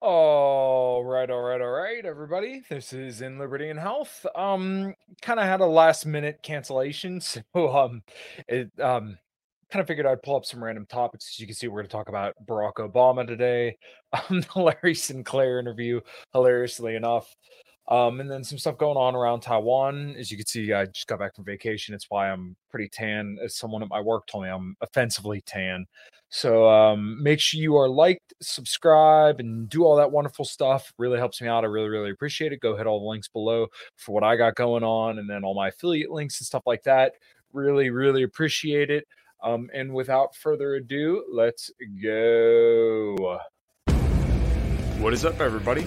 All right, all right, all right, everybody. This is in Liberty and Health. Um, kind of had a last minute cancellation, so um, it um, kind of figured I'd pull up some random topics. As you can see, we're going to talk about Barack Obama today. Um, the Larry Sinclair interview, hilariously enough. Um, and then some stuff going on around Taiwan. As you can see, I just got back from vacation. It's why I'm pretty tan. As someone at my work told me, I'm offensively tan. So um, make sure you are liked, subscribe, and do all that wonderful stuff. Really helps me out. I really, really appreciate it. Go hit all the links below for what I got going on, and then all my affiliate links and stuff like that. Really, really appreciate it. Um, and without further ado, let's go. What is up, everybody?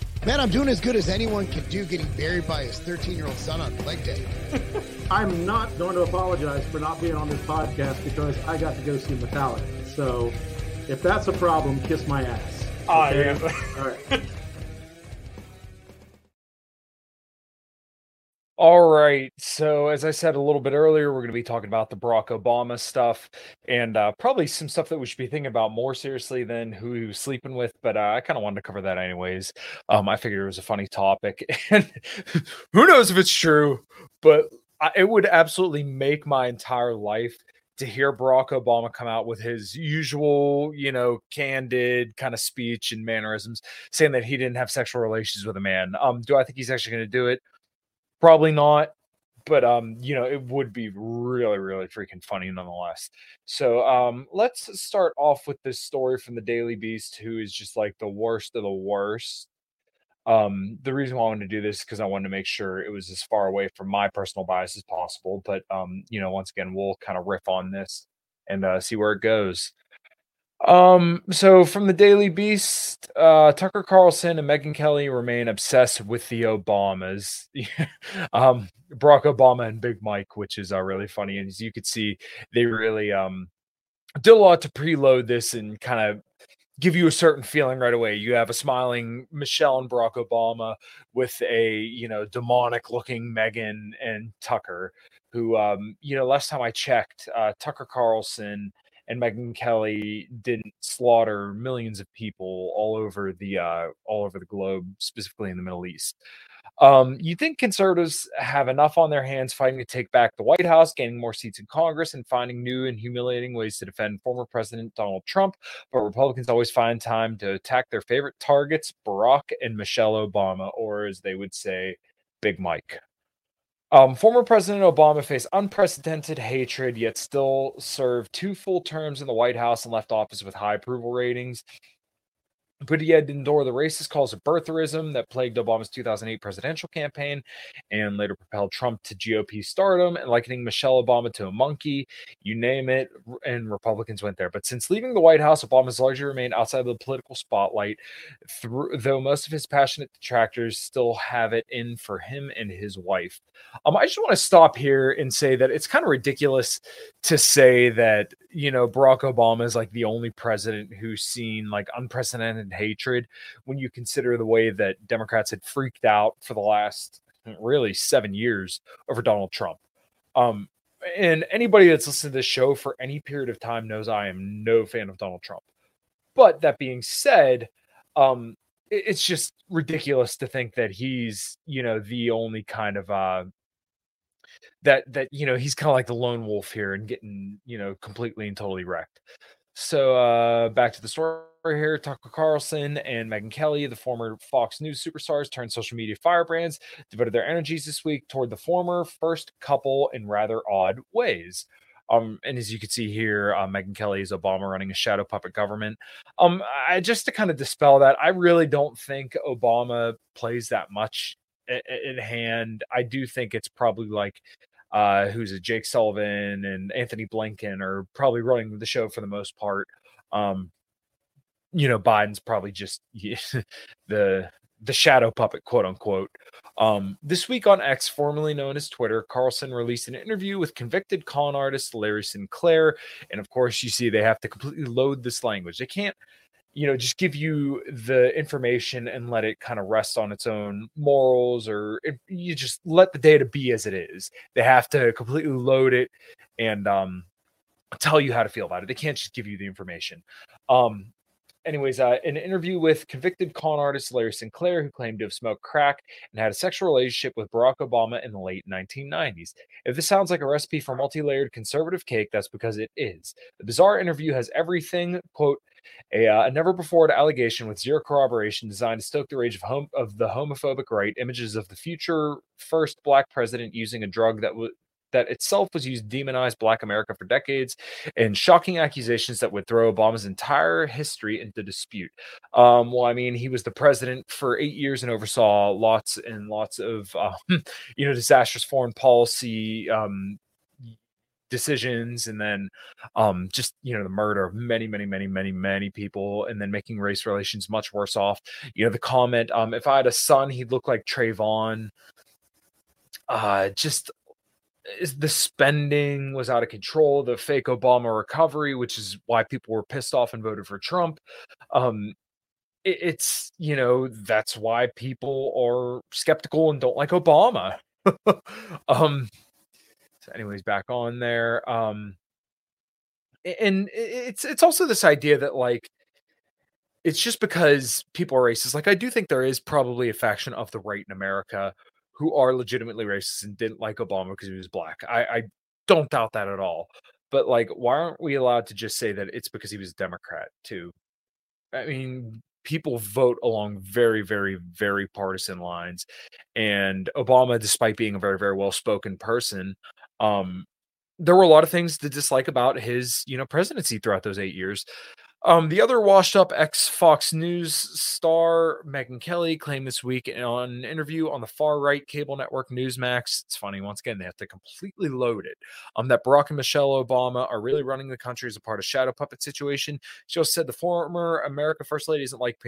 Man, I'm doing as good as anyone can do getting buried by his 13 year old son on leg day. I'm not going to apologize for not being on this podcast because I got to go see Metallica. So if that's a problem, kiss my ass. Okay? yeah. All right. All right. So, as I said a little bit earlier, we're going to be talking about the Barack Obama stuff and uh, probably some stuff that we should be thinking about more seriously than who he was sleeping with. But uh, I kind of wanted to cover that anyways. Um, I figured it was a funny topic. And who knows if it's true, but I, it would absolutely make my entire life to hear Barack Obama come out with his usual, you know, candid kind of speech and mannerisms saying that he didn't have sexual relations with a man. Um, do I think he's actually going to do it? Probably not, but um, you know, it would be really, really freaking funny nonetheless. So um, let's start off with this story from the Daily Beast, who is just like the worst of the worst. Um, the reason why I wanted to do this is because I wanted to make sure it was as far away from my personal bias as possible. But um, you know, once again, we'll kind of riff on this and uh, see where it goes. Um, so from the Daily Beast, uh, Tucker Carlson and Megyn Kelly remain obsessed with the Obamas. um, Barack Obama and Big Mike, which is uh, really funny. And as you could see, they really um did a lot to preload this and kind of give you a certain feeling right away. You have a smiling Michelle and Barack Obama with a you know demonic looking Megan and Tucker, who um you know last time I checked, uh, Tucker Carlson and Megyn Kelly didn't slaughter millions of people all over the uh, all over the globe, specifically in the Middle East. Um, you think conservatives have enough on their hands fighting to take back the White House, gaining more seats in Congress, and finding new and humiliating ways to defend former President Donald Trump, but Republicans always find time to attack their favorite targets, Barack and Michelle Obama, or as they would say, Big Mike. Um, former President Obama faced unprecedented hatred, yet still served two full terms in the White House and left office with high approval ratings. But he had to endure the racist calls of birtherism that plagued Obama's 2008 presidential campaign and later propelled Trump to GOP stardom and likening Michelle Obama to a monkey, you name it, and Republicans went there. But since leaving the White House, Obama's largely remained outside of the political spotlight, through, though most of his passionate detractors still have it in for him and his wife. Um, I just want to stop here and say that it's kind of ridiculous to say that you know Barack Obama is like the only president who's seen like unprecedented hatred when you consider the way that Democrats had freaked out for the last really seven years over Donald Trump. Um, and anybody that's listened to this show for any period of time knows I am no fan of Donald Trump. But that being said, um, it's just ridiculous to think that he's you know the only kind of uh that that you know he's kind of like the lone wolf here and getting you know completely and totally wrecked. So uh back to the story here. Tucker Carlson and Megyn Kelly, the former Fox News superstars turned social media firebrands, devoted their energies this week toward the former first couple in rather odd ways. Um, and as you can see here, uh, Megyn Kelly is Obama running a shadow puppet government. Um, I just to kind of dispel that, I really don't think Obama plays that much in hand. I do think it's probably like uh, who's a Jake Sullivan and Antony Blinken are probably running the show for the most part. Um, you know, Biden's probably just the the shadow puppet, quote unquote. Um, this week on X, formerly known as Twitter, Carlson released an interview with convicted con artist Larry Sinclair. And of course, you see they have to completely load this language. They can't, you know, just give you the information and let it kind of rest on its own morals or it, you just let the data be as it is. They have to completely load it and um, tell you how to feel about it. They can't just give you the information. Um, anyways, uh, an interview with convicted con artist Larry Sinclair, who claimed to have smoked crack and had a sexual relationship with Barack Obama in the late 1990s. If this sounds like a recipe for multi layered conservative cake, that's because it is. The bizarre interview has everything, quote, a, uh, a never before allegation with zero corroboration designed to stoke the rage of, of the homophobic right, images of the future first black president using a drug that would that itself was used to demonize Black America for decades, and shocking accusations that would throw Obama's entire history into dispute. Um, well, I mean, he was the president for eight years and oversaw lots and lots of, uh, you know, disastrous foreign policy. Um, decisions and then um just you know the murder of many many many many many people and then making race relations much worse off you know the comment um if i had a son he'd look like Trayvon uh just is the spending was out of control, the fake Obama recovery, which is why people were pissed off and voted for Trump. Um, it, it's you know that's why people are skeptical and don't like Obama. um, so anyways, back on there. Um, and it's it's also this idea that like it's just because people are racist. Like I do think there is probably a faction of the right in America who are legitimately racist and didn't like Obama because he was black. I, I don't doubt that at all. But like, why aren't we allowed to just say that it's because he was a Democrat too? I mean, people vote along very, very, very partisan lines. And Obama, despite being a very, very well spoken person, um, there were a lot of things to dislike about his, you know, presidency throughout those eight years. Um, the other washed up ex Fox News star Megyn Kelly claimed this week on an interview on the far right cable network Newsmax. It's funny, once again, they have to completely load it. Um, that Barack and Michelle Obama are really running the country as a part of shadow puppet situation. She also said the former America First Lady isn't like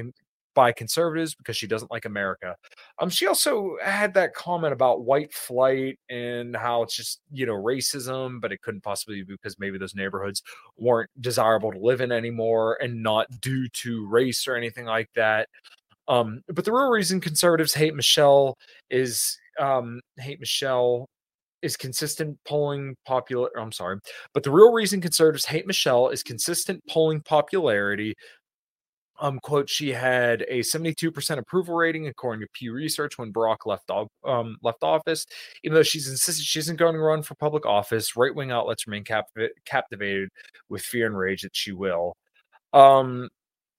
by conservatives because she doesn't like America. Um, she also had that comment about white flight and how it's just you know racism, but it couldn't possibly be because maybe those neighborhoods weren't desirable to live in anymore, and not due to race or anything like that. Um, but the real reason conservatives hate Michelle is um, hate Michelle is consistent polling popular I'm sorry, but the real reason conservatives hate Michelle is consistent polling popularity um, quote, she had a 72% approval rating according to Pew Research when Barack left um, left office. Even though she's insisted she isn't going to run for public office, right wing outlets remain cap- captivated with fear and rage that she will. Um,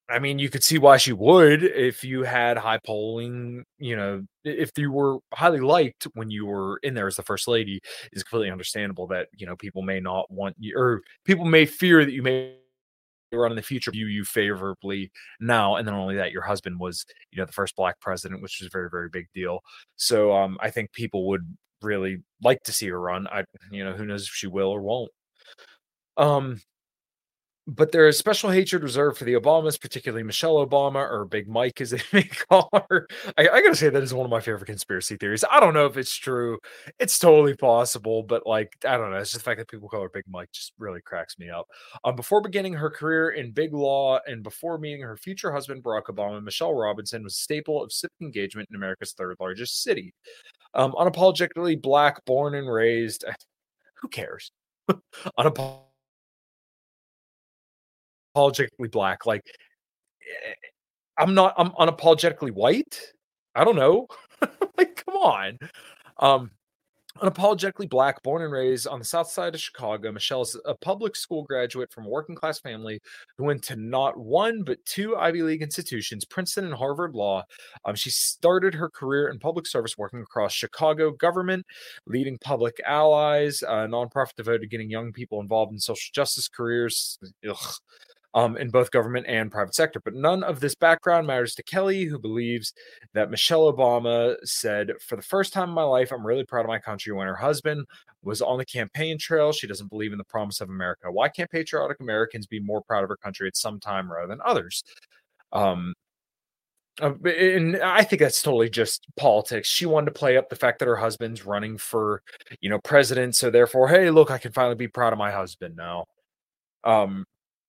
I mean, you could see why she would if you had high polling, you know, if you were highly liked when you were in there as the first lady, is completely understandable that, you know, people may not want you or people may fear that you may run in the future view you favorably now and then only that your husband was you know the first black president which is a very very big deal. So um i think people would really like to see her run. I you know who knows if she will or won't. Um but there is special hatred reserved for the Obamas, particularly Michelle Obama or Big Mike, as they may call her. I, I, gotta say that is one of my favorite conspiracy theories. I don't know if it's true. It's totally possible, but like I don't know. It's just the fact that people call her Big Mike just really cracks me up. Um, before beginning her career in big law and before meeting her future husband Barack Obama, Michelle Robinson was a staple of civic engagement in America's third largest city. Um, unapologetically black, born and raised. Who cares? Unapologetically unapologetically black. Like eh, I'm not I'm unapologetically white. I don't know. like come on. Um unapologetically black, born and raised on the south side of Chicago. Michelle is a public school graduate from a working class family who went to not one but two Ivy League institutions, Princeton and Harvard Law. Um, she started her career in public service working across Chicago government, leading public allies, a nonprofit devoted to getting young people involved in social justice careers. Ugh um, in both government and private sector. But none of this background matters to Kelly, who believes that Michelle Obama said, For the first time in my life, I'm really proud of my country when her husband was on the campaign trail. She doesn't believe in the promise of America. Why can't patriotic Americans be more proud of her country at some time rather than others? Um, uh, and I think that's totally just politics. She wanted to play up the fact that her husband's running for, you know, president. So therefore, hey, look, I can finally be proud of my husband now. Um,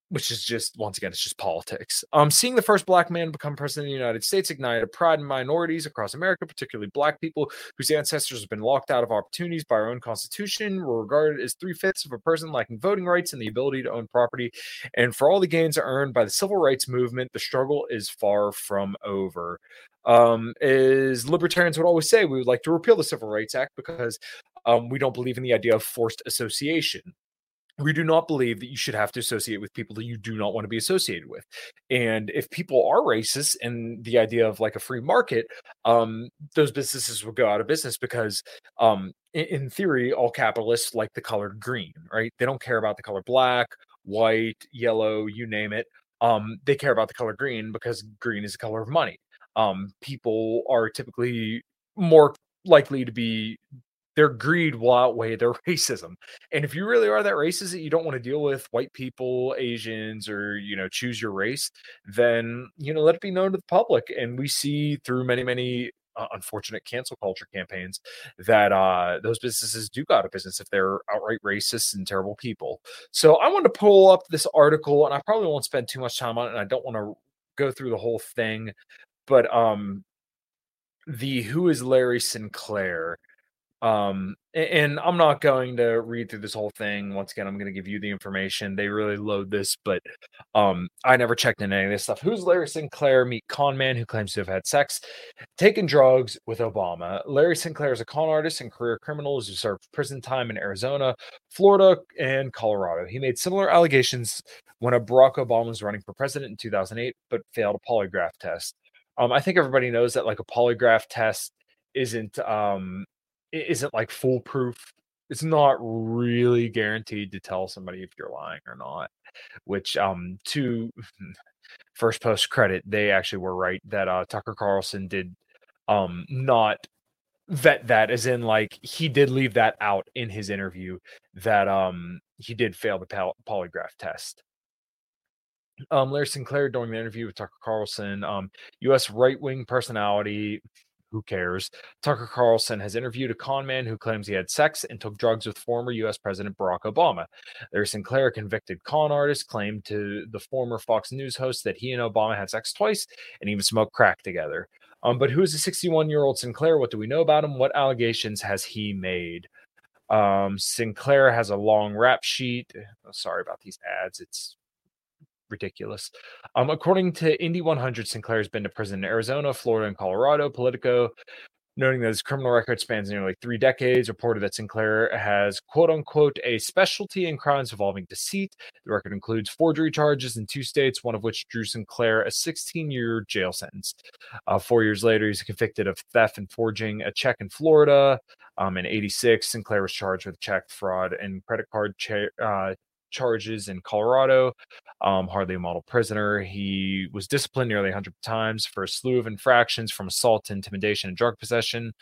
which is just once again it's just politics. Um seeing the first black man become president of the united states ignited pride in minorities across america particularly black people whose ancestors have been locked out of opportunities by our own constitution were regarded as three-fifths of a person lacking voting rights and the ability to own property. And for all the gains earned by the civil rights movement the struggle is far from over. Um, as libertarians would always say we would like to repeal the civil rights act because um, we don't believe in the idea of forced association we do not believe that you should have to associate with people that you do not want to be associated with. And if people are racist and the idea of like a free market um those businesses will go out of business because um in, theory all capitalists like the color green right? They don't care about the color black white yellow you name it. Um they care about the color green because green is the color of money. Um people are typically more likely to be their greed will outweigh their racism. And if you really are that racist that you don't want to deal with white people, Asians, or you know, choose your race, then you know, let it be known to the public. And we see through many, many uh, unfortunate cancel culture campaigns that uh, those businesses do go out of business if they're outright racist and terrible people. So I want to pull up this article, and I probably won't spend too much time on it, and I don't want to go through the whole thing, but um, the who is Larry Sinclair um, and I'm not going to read through this whole thing. Once again, I'm going to give you the information. They really load this, but um, I never checked in any of this stuff. Who's Larry Sinclair? Meet con man who claims to have had sex, taken drugs with Obama. Larry Sinclair is a con artist and career criminal who served prison time in Arizona, Florida, and Colorado. He made similar allegations when a Barack Obama was running for president in 2008, but failed a polygraph test. Um, I think everybody knows that like a polygraph test isn't um isn't like foolproof. It's not really guaranteed to tell somebody if you're lying or not. Which um to first post credit, they actually were right that uh Tucker Carlson did um not vet that as in like he did leave that out in his interview that um he did fail the poly- polygraph test um larry sinclair during the interview with tucker carlson um u.s right-wing personality who cares? Tucker Carlson has interviewed a con man who claims he had sex and took drugs with former U.S. President Barack Obama. Larry Sinclair, convicted con artist, claimed to the former Fox News host that he and Obama had sex twice and even smoked crack together. Um, but who is the 61 year old Sinclair? What do we know about him? What allegations has he made? Um, Sinclair has a long rap sheet. Oh, sorry about these ads. It's ridiculous. Um, according to Indy 100, Sinclair has been to prison in Arizona, Florida, and Colorado. Politico, noting that his criminal record spans nearly three decades, reported that Sinclair has quote unquote a specialty in crimes involving deceit. The record includes forgery charges in two states, one of which drew Sinclair a 16 year jail sentence. Uh, four years later, he's convicted of theft and forging a check in Florida. Um, in 86, Sinclair was charged with check fraud and credit card cha- uh, charges in Colorado. Um, hardly a model prisoner. He was disciplined nearly 100 times for a slew of infractions from assault intimidation and drug possession.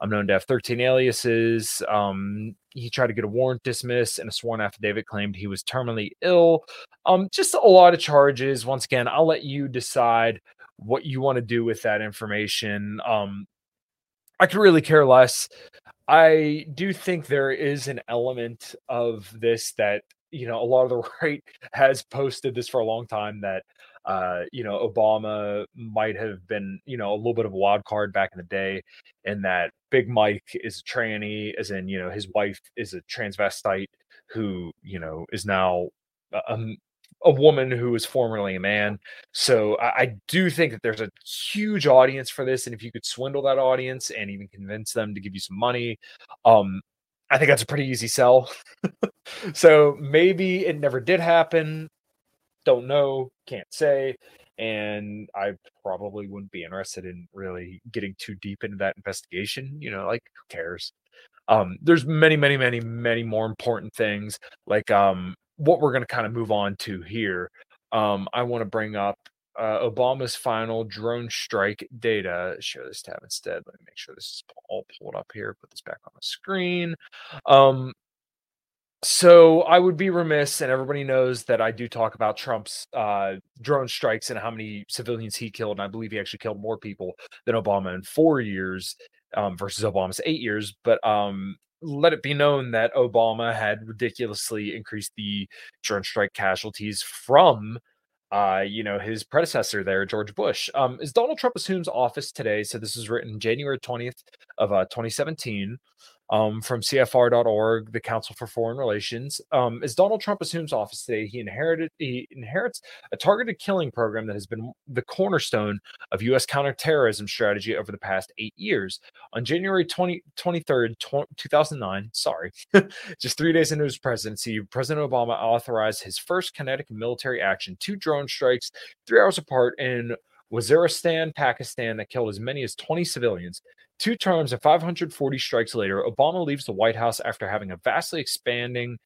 I'm known to have 13 aliases. Um, he tried to get a warrant dismissed, and a sworn affidavit claimed he was terminally ill. Um, just a lot of charges. Once again, I'll let you decide what you want to do with that information. Um, I could really care less. I do think there is an element of this that you know, a lot of the right has posted this for a long time that uh, you know, Obama might have been, you know, a little bit of a wild card back in the day, and that Big Mike is a tranny, as in, you know, his wife is a transvestite who, you know, is now a, a woman who was formerly a man. So I, I do think that there's a huge audience for this, and if you could swindle that audience and even convince them to give you some money, um, I think that's a pretty easy sell. so maybe it never did happen. Don't know, can't say. And I probably wouldn't be interested in really getting too deep into that investigation. You know, like who cares? Um, there's many, many, many, many more important things, like um, what we're going to kind of move on to here. um, I want to bring up uh, Obama's final drone strike data. Share this tab instead. Let me make sure this is all pulled up here. Put this back on the screen. Um, so I would be remiss, and everybody knows that I do talk about Trump's uh, drone strikes and how many civilians he killed. And I believe he actually killed more people than Obama in four years um, versus Obama's eight years. But um, let it be known that Obama had ridiculously increased the drone strike casualties from uh, you know, his predecessor there, George Bush. Um, as Donald Trump assumes office today, so this was written January 20th of uh, 2017 um, from CFR.org, the Council for Foreign Relations. Um, as Donald Trump assumes office today, he inherited he inherits a targeted killing program that has been the cornerstone of U.S. counterterrorism strategy over the past eight years. On January 20, 23rd, 2009, sorry, just three days into his presidency, President Obama authorized his first kinetic military action, two drone strikes, three hours apart in Waziristan, Pakistan, that killed as many as 20 civilians. Two terms and 540 strikes later, Obama leaves the White House after having a vastly expanding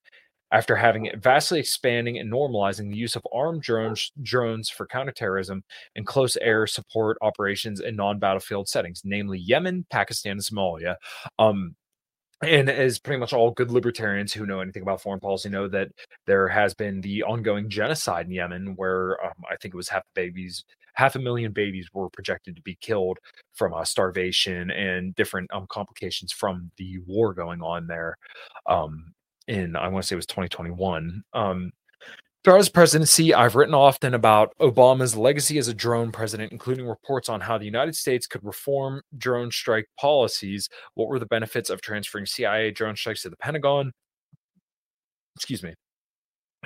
after having vastly expanding and normalizing the use of armed drones drones for counterterrorism and close air support operations in non-battlefield settings, namely Yemen, Pakistan, and Somalia. Um, and as pretty much all good libertarians who know anything about foreign policy know that there has been the ongoing genocide in Yemen, where um, I think it was half the babies half a million babies were projected to be killed from uh, starvation and different um, complications from the war going on there. Um, in I want to say it was 2021. Um, throughout his presidency, I've written often about Obama's legacy as a drone president, including reports on how the United States could reform drone strike policies. What were the benefits of transferring CIA drone strikes to the Pentagon? Excuse me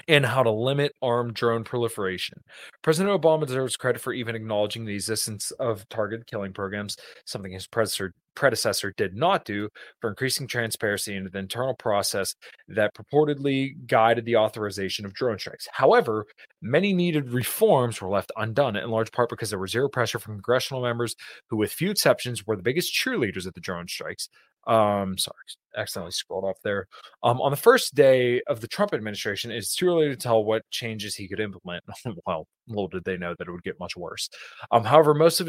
and how to limit armed drone proliferation. President Obama deserves credit for even acknowledging the existence of targeted killing programs, something his predecessor, predecessor did not do, for increasing transparency into the internal process that purportedly guided the authorization of drone strikes. However, many needed reforms were left undone, in large part because there was zero pressure from congressional members who, with few exceptions, were the biggest cheerleaders of the drone strikes. Um, sorry, accidentally scrolled off there. Um, on the first day of the Trump administration, it's too early to tell what changes he could implement. well, little did they know that it would get much worse. Um, however, most of.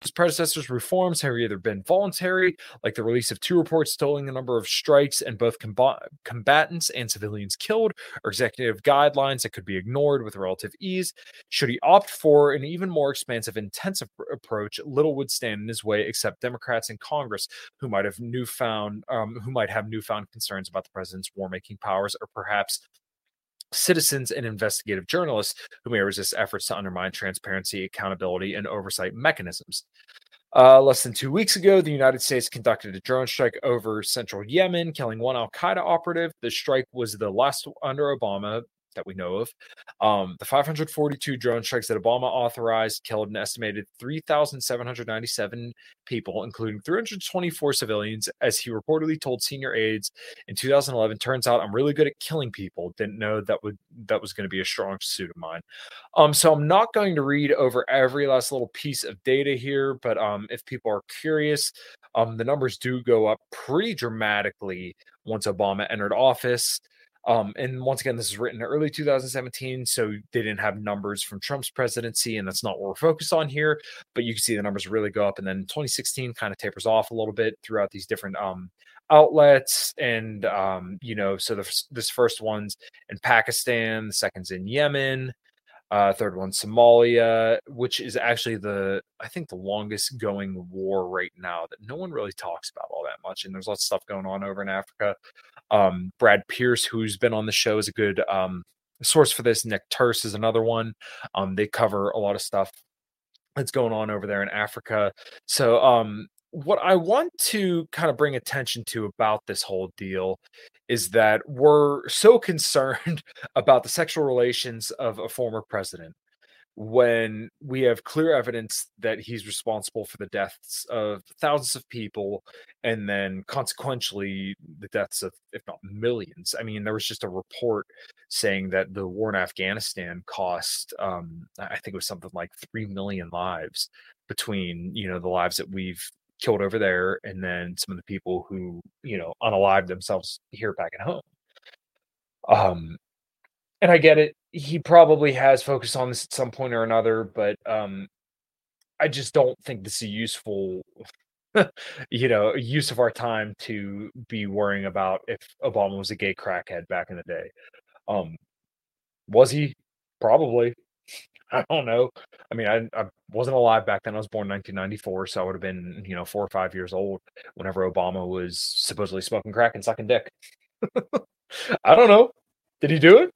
His predecessor's reforms have either been voluntary, like the release of two reports tolling the number of strikes and both combat- combatants and civilians killed, or executive guidelines that could be ignored with relative ease. Should he opt for an even more expansive, intensive approach, little would stand in his way except Democrats in Congress who might have newfound, um, who might have newfound concerns about the president's war-making powers, or perhaps citizens and investigative journalists who may resist efforts to undermine transparency, accountability, and oversight mechanisms. Uh, less than two weeks ago, the United States conducted a drone strike over central Yemen, killing one Al Qaeda operative. The strike was the last under Obama that we know of. Um, the 542 drone strikes that Obama authorized killed an estimated 3,797 people, including 324 civilians, as he reportedly told senior aides in 2011. Turns out I'm really good at killing people. Didn't know that would that was going to be a strong suit of mine. Um, so I'm not going to read over every last little piece of data here, but um, if people are curious, um, the numbers do go up pretty dramatically once Obama entered office. Um, and once again, this is written early 2017, so they didn't have numbers from Trump's presidency, and that's not what we're focused on here. But you can see the numbers really go up, and then 2016 kind of tapers off a little bit throughout these different um, outlets, and um, you know, so the, this first one's in Pakistan, the second's in Yemen, Uh, third one, Somalia, which is actually the I think the longest going war right now that no one really talks about all that much. And there's lots of stuff going on over in Africa. Um, Brad Pearce, who's been on the show, is a good um, source for this. Nick Turse is another one. Um, they cover a lot of stuff that's going on over there in Africa. So, um, what I want to kind of bring attention to about this whole deal is that we're so concerned about the sexual relations of a former president when we have clear evidence that he's responsible for the deaths of thousands of people and then consequently the deaths of if not millions. I mean there was just a report saying that the war in afghanistan cost um, i think it was something like 3 million lives between you know the lives that we've killed over there and then some of the people who you know unalived themselves here back at home. Um and i get it he probably has focused on this at some point or another but um i just don't think this is a useful you know use of our time to be worrying about if obama was a gay crackhead back in the day um was he probably I don't know. I mean, I, I wasn't alive back then. I was born in 1994, so I would have been, you know, four or five years old whenever Obama was supposedly smoking crack and sucking dick. I don't know. Did he do it?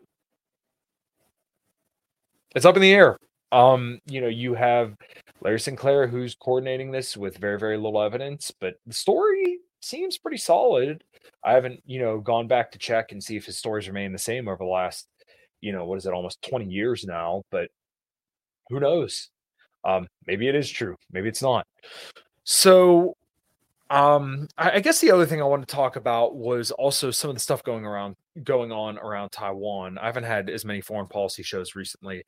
It's up in the air. Um, you know, you have Larry Sinclair who's coordinating this with very, very little evidence, but the story seems pretty solid. I haven't, you know, gone back to check and see if his stories remain the same over the last, you know, what is it, almost 20 years now, but who knows? Um, maybe it is true. Maybe it's not. So, um, I, I guess the other thing I wanted to talk about was also some of the stuff going around, going on around Taiwan. I haven't had as many foreign policy shows recently.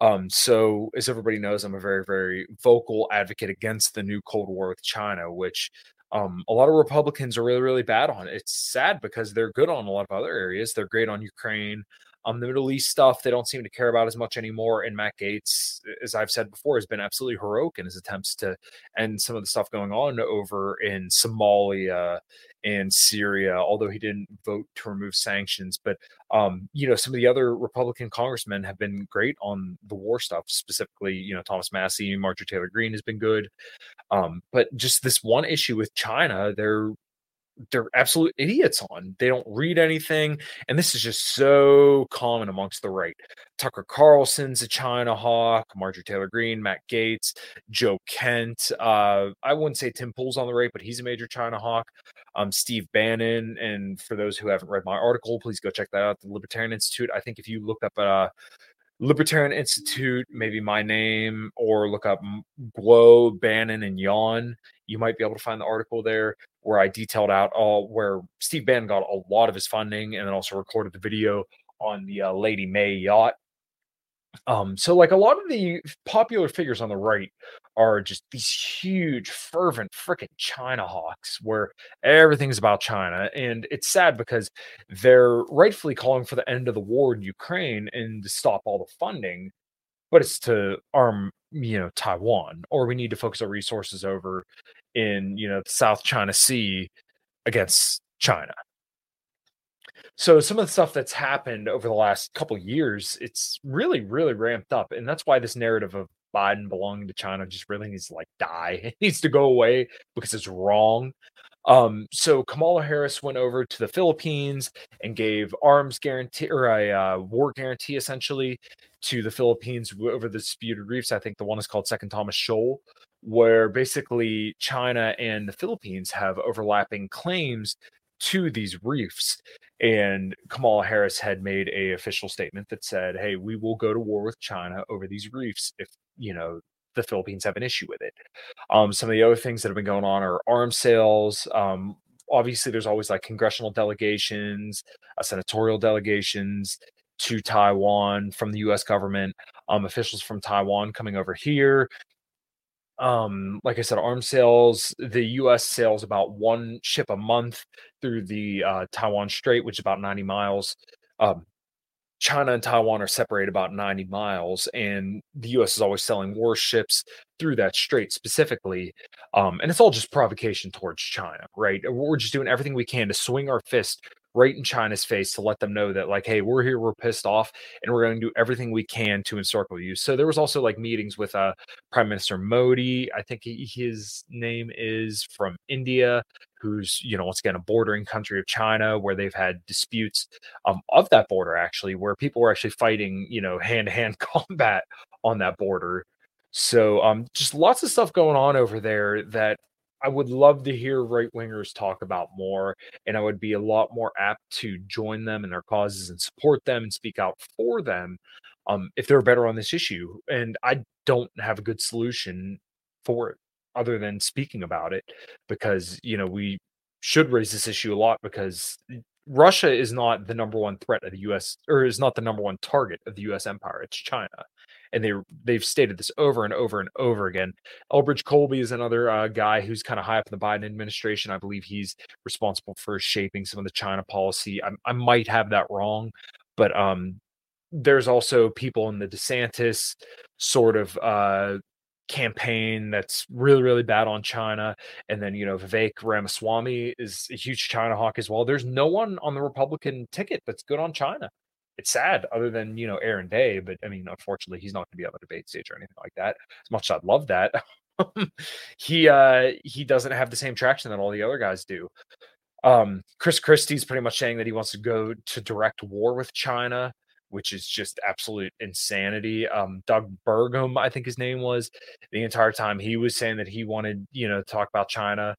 Um, so as everybody knows, I'm a very, very vocal advocate against the new Cold War with China, which um, a lot of Republicans are really, really bad on. It's sad because they're good on a lot of other areas. They're great on Ukraine. Um, the Middle East stuff they don't seem to care about as much anymore. And Matt Gaetz, as I've said before, has been absolutely heroic in his attempts to end some of the stuff going on over in Somalia and Syria. Although he didn't vote to remove sanctions, but um, you know some of the other Republican congressmen have been great on the war stuff. Specifically, you know Thomas Massie, Marjorie Taylor Greene has been good. Um, but just this one issue with China, they're they're absolute idiots on. They don't read anything. And this is just so common amongst the right. Tucker Carlson's a China hawk, Marjorie Taylor Greene, Matt Gaetz, Joe Kent. Uh, I wouldn't say Tim Pool's on the right, but he's a major China hawk. Um, Steve Bannon. And for those who haven't read my article, please go check that out. The Libertarian Institute. I think if you look up uh, Libertarian Institute, maybe my name, or look up Guo, Bannon, and Yan. You might be able to find the article there where I detailed out all where Steve Bannon got a lot of his funding and then also recorded the video on the uh, Lady May yacht. Um, so like a lot of the popular figures on the right are just these huge, fervent, freaking China hawks where everything's about China. And it's sad because they're rightfully calling for the end of the war in Ukraine and to stop all the funding, but it's to arm, you know, Taiwan, or we need to focus our resources over in, you know, the South China Sea against China. So some of the stuff that's happened over the last couple years, it's really, really ramped up, and that's why this narrative of Biden belonging to China just really needs to like die. It needs to go away because it's wrong. Um, so Kamala Harris went over to the Philippines and gave arms guarantee or a uh, war guarantee essentially to the Philippines over the disputed reefs. I think the one is called Second Thomas Shoal, where basically China and the Philippines have overlapping claims to these reefs. And Kamala Harris had made a official statement that said, "Hey, we will go to war with China over these reefs if you know the Philippines have an issue with it." Um, some of the other things that have been going on are arms sales. Um, obviously, there's always like congressional delegations, uh, senatorial delegations to Taiwan from the U.S. government. Um, officials from Taiwan coming over here um like i said arms sales the us sells about one ship a month through the uh, taiwan strait which is about 90 miles. Um china and taiwan are separated about 90 miles and the us is always selling warships through that strait specifically um and it's all just provocation towards china right? We're just doing everything we can to swing our fist right in China's face to let them know that, like, hey, we're here, we're pissed off, and we're going to do everything we can to encircle you. So there was also like meetings with uh, Prime Minister Modi. I think he, his name is from India, who's you know once again a bordering country of China, where they've had disputes um, of that border actually, where people were actually fighting, you know, hand to hand combat on that border. So um, just lots of stuff going on over there that I would love to hear right wingers talk about more, and I would be a lot more apt to join them in their causes and support them and speak out for them um, if they're better on this issue. And I don't have a good solution for it other than speaking about it because, you know, we should raise this issue a lot because Russia is not the number one threat of the US or is not the number one target of the US empire. It's China and they they've stated this over and over and over again. Elbridge Colby is another uh, guy who's kind of high up in the Biden administration. I believe he's responsible for shaping some of the China policy. I, I might have that wrong, but um, there's also people in the DeSantis sort of uh, campaign that's really really bad on China and then you know Vivek Ramaswamy is a huge China hawk as well there's no one on the Republican ticket that's good on China it's sad other than you know Aaron Day, but I mean, unfortunately, he's not going to be on the debate stage or anything like that. As much as I'd love that, he uh he doesn't have the same traction that all the other guys do. Um, Chris Christie's pretty much saying that he wants to go to direct war with China, which is just absolute insanity. Um, Doug Burgum, I think his name was, the entire time he was saying that he wanted, you know, to talk about China.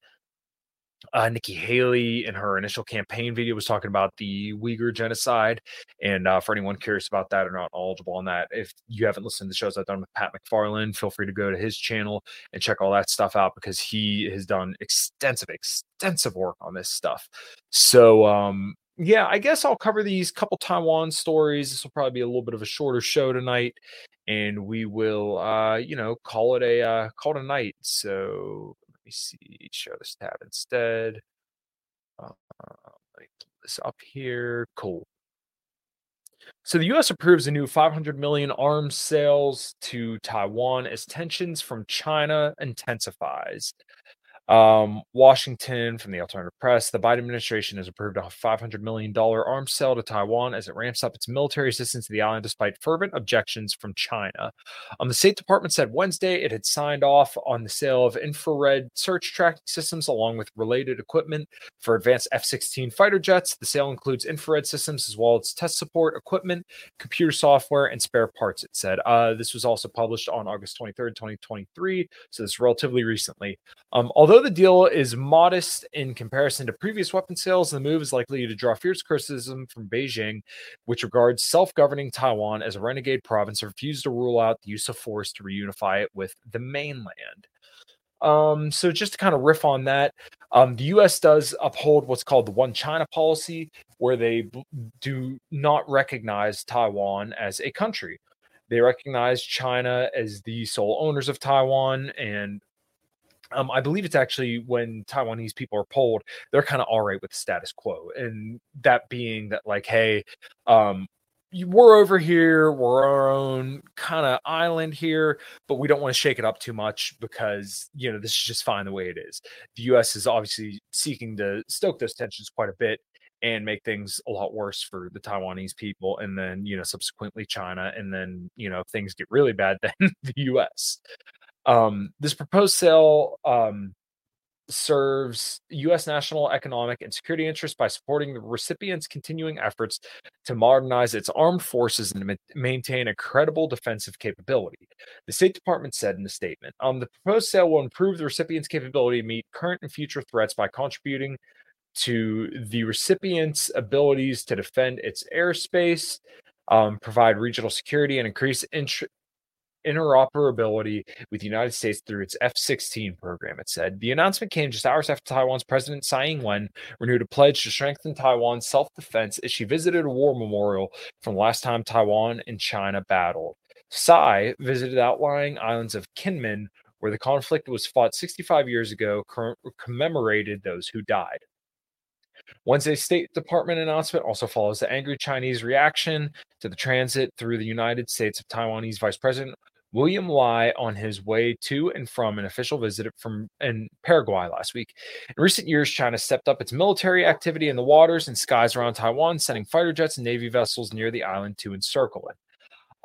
Uh, Nikki Haley in her initial campaign video was talking about the Uyghur genocide. And uh, for anyone curious about that or not eligible on that, if you haven't listened to the shows I've done with Pat McFarland, feel free to go to his channel and check all that stuff out because he has done extensive, extensive work on this stuff. So, um, yeah, I guess I'll cover these couple Taiwan stories. This will probably be a little bit of a shorter show tonight, and we will, uh, you know, call it a uh, call it a night. So me see, show this tab instead. Uh, let me pull this up here. Cool. So the U.S. approves a new 500 million arms sales to Taiwan as tensions from China intensifies. Um, Washington from the Alternative Press. The Biden administration has approved a $500 million arms sale to Taiwan as it ramps up its military assistance to the island despite fervent objections from China. Um, the State Department said Wednesday it had signed off on the sale of infrared search tracking systems along with related equipment for advanced F 16 fighter jets. The sale includes infrared systems as well as test support equipment, computer software, and spare parts, it said. Uh, this was also published on August 23rd, 2023. So this relatively recently. Um, although the deal is modest in comparison to previous weapon sales, the move is likely to draw fierce criticism from Beijing, which regards self governing Taiwan as a renegade province and refuses to rule out the use of force to reunify it with the mainland. Um, so just to kind of riff on that, um, the U.S. does uphold what's called the One China policy, where they b- do not recognize Taiwan as a country. They recognize China as the sole owners of Taiwan and um, I believe it's actually when Taiwanese people are polled, they're kind of all right with the status quo. And that being that, like, hey, um, we're over here, we're our own kind of island here, but we don't want to shake it up too much because, you know, this is just fine the way it is. The US is obviously seeking to stoke those tensions quite a bit and make things a lot worse for the Taiwanese people and then, you know, subsequently China. And then, you know, if things get really bad, then the US. Um, this proposed sale um, serves U.S. national economic and security interests by supporting the recipient's continuing efforts to modernize its armed forces and ma- maintain a credible defensive capability. The State Department said in a statement um, the proposed sale will improve the recipient's capability to meet current and future threats by contributing to the recipient's abilities to defend its airspace, um, provide regional security, and increase int- interoperability with the United States through its F 16 program, it said. The announcement came just hours after Taiwan's President Tsai Ing wen renewed a pledge to strengthen Taiwan's self defense as she visited a war memorial from the last time Taiwan and China battled. Tsai visited outlying islands of Kinmen, where the conflict was fought 65 years ago, commemorated those who died. Wednesday's State Department announcement also follows the angry Chinese reaction to the transit through the United States of Taiwanese Vice President William Lai on his way to and from an official visit from in Paraguay last week. In recent years, China stepped up its military activity in the waters and skies around Taiwan, sending fighter jets and navy vessels near the island to encircle it.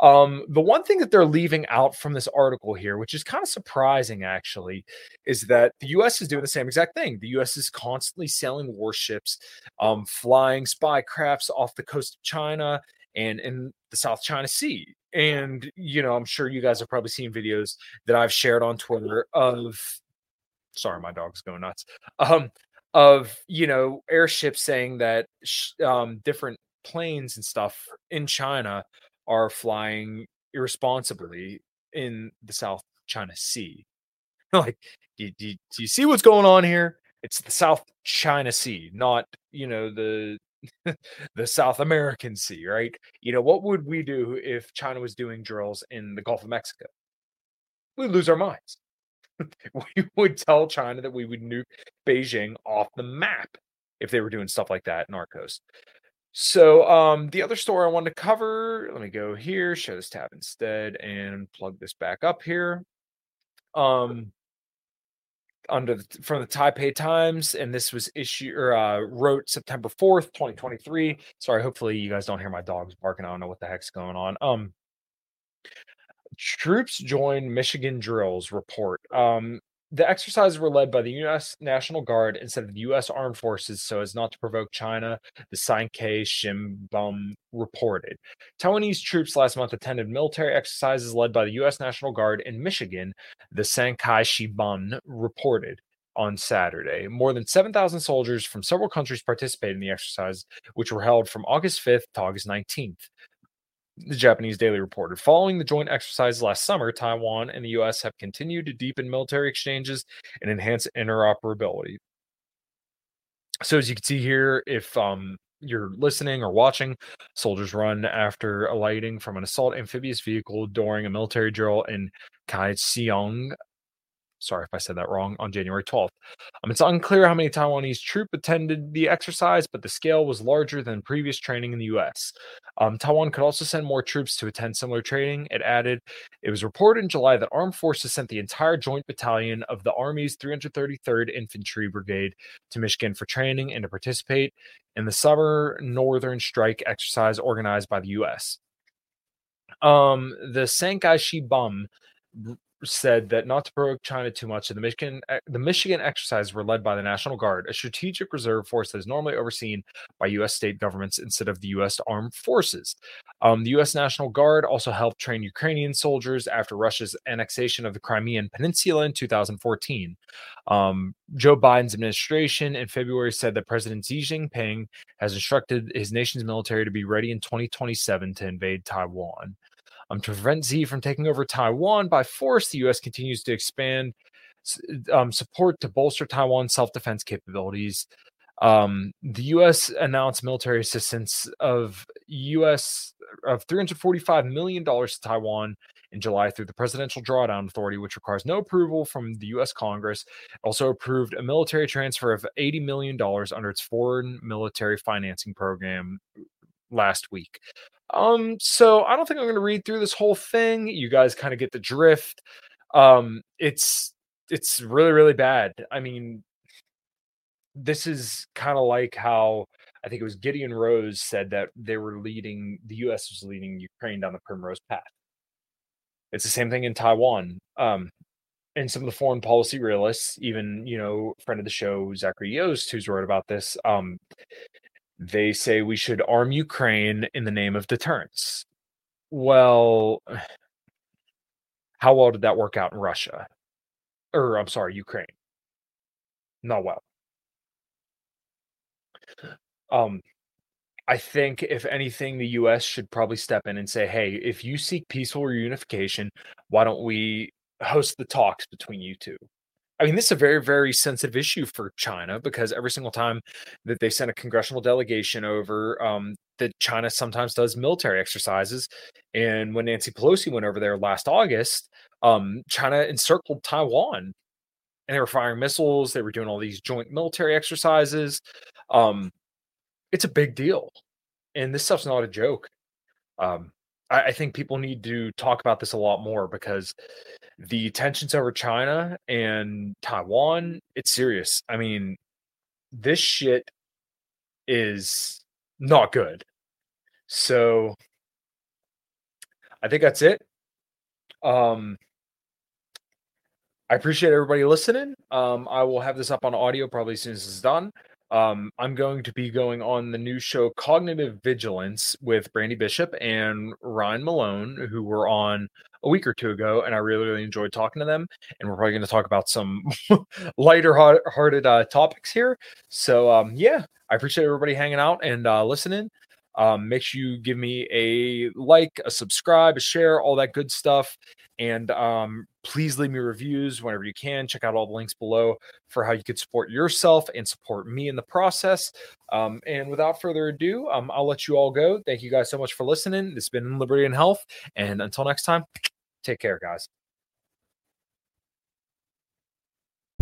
Um, the one thing that they're leaving out from this article here, which is kind of surprising actually, is that the US is doing the same exact thing. The US is constantly sailing warships, um, flying spy crafts off the coast of China and in the South China Sea. And, you know, I'm sure you guys have probably seen videos that I've shared on Twitter of, sorry, my dog's going nuts, um, of, you know, airships saying that sh- um, different planes and stuff in China are flying irresponsibly in the South China Sea. like, do, do, do you see what's going on here? It's the South China Sea, not you know the the South American Sea, right? You know what would we do if China was doing drills in the Gulf of Mexico? We'd lose our minds. we would tell China that we would nuke Beijing off the map if they were doing stuff like that in our coast. So um the other story I wanted to cover, let me go here, show this tab instead and plug this back up here. Um under the, from the Taipei Times, and this was issue or uh, wrote September 4th, 2023. Sorry, hopefully you guys don't hear my dogs barking. I don't know what the heck's going on. Um troops join Michigan drills report. Um the exercises were led by the U.S. National Guard instead of the U.S. Armed Forces so as not to provoke China, the Sankei Shimbun reported. Taiwanese troops last month attended military exercises led by the U.S. National Guard in Michigan, the Sankei Shimbun reported on Saturday. More than 7,000 soldiers from several countries participated in the exercise, which were held from August 5th to August 19th the Japanese Daily reported. Following the joint exercise last summer, Taiwan and the U.S. have continued to deepen military exchanges and enhance interoperability. So, as you can see here, if um, you're listening or watching, soldiers run after alighting from an assault amphibious vehicle during a military drill in Kaohsiung, sorry if I said that wrong, on January 12th. Um, it's unclear how many Taiwanese troops attended the exercise, but the scale was larger than previous training in the U.S. Um, Taiwan could also send more troops to attend similar training. It added, it was reported in July that armed forces sent the entire joint battalion of the Army's 333rd Infantry Brigade to Michigan for training and to participate in the summer Northern Strike exercise organized by the U.S. Um, the Sankei Shimbun said that not to provoke China too much, the Michigan the Michigan exercises were led by the National Guard, a strategic reserve force that is normally overseen by U.S. state governments instead of the U.S. Armed Forces. Um, the U.S. National Guard also helped train Ukrainian soldiers after Russia's annexation of the Crimean Peninsula in 2014. Um, Joe Biden's administration in February said that President Xi Jinping has instructed his nation's military to be ready in 2027 to invade Taiwan. Um, to prevent Xi from taking over Taiwan by force, the U.S. continues to expand um, support to bolster Taiwan's self defense capabilities. Um, the U.S. announced military assistance of U.S. of 345 million dollars to Taiwan in July through the Presidential Drawdown Authority, which requires no approval from the U.S. Congress. Also approved a military transfer of 80 million dollars under its Foreign Military Financing Program last week. Um, so I don't think I'm going to read through this whole thing. You guys kind of get the drift. Um, it's it's really really bad. I mean, this is kind of like how I think it was Gideon Rose said that they were leading the U.S. was leading Ukraine down the Primrose Path. It's the same thing in Taiwan. Um, and some of the foreign policy realists, even you know, friend of the show Zachary Yost, who's wrote about this, um, they say we should arm Ukraine in the name of deterrence. Well, how well did that work out in Russia? Or, I'm sorry, Ukraine. Not well. Um, I think if anything, the U.S. should probably step in and say, "Hey, if you seek peaceful reunification, why don't we host the talks between you two? I mean, this is a very, very sensitive issue for China because every single time that they send a congressional delegation over, um, that China sometimes does military exercises. And when Nancy Pelosi went over there last August, um, China encircled Taiwan and they were firing missiles. They were doing all these joint military exercises. Um, it's a big deal. And this stuff's not a joke. Um, I, I think people need to talk about this a lot more because the tensions over China and Taiwan, it's serious. I mean, this shit is not good. So I think that's it. Um I appreciate everybody listening. Um, I will have this up on audio probably as soon as it's done. Um, I'm going to be going on the new show Cognitive Vigilance with Brandy Bishop and Ryan Malone, who were on a week or two ago, and I really, really enjoyed talking to them. And we're probably going to talk about some lighter hearted uh, topics here. So, um, yeah, I appreciate everybody hanging out and uh, listening. Um, make sure you give me a like, a subscribe, a share, all that good stuff. And um, please leave me reviews whenever you can. Check out all the links below for how you could support yourself and support me in the process. Um, and without further ado, um, I'll let you all go. Thank you guys so much for listening. This has been Liberty and Health. And until next time, take care, guys.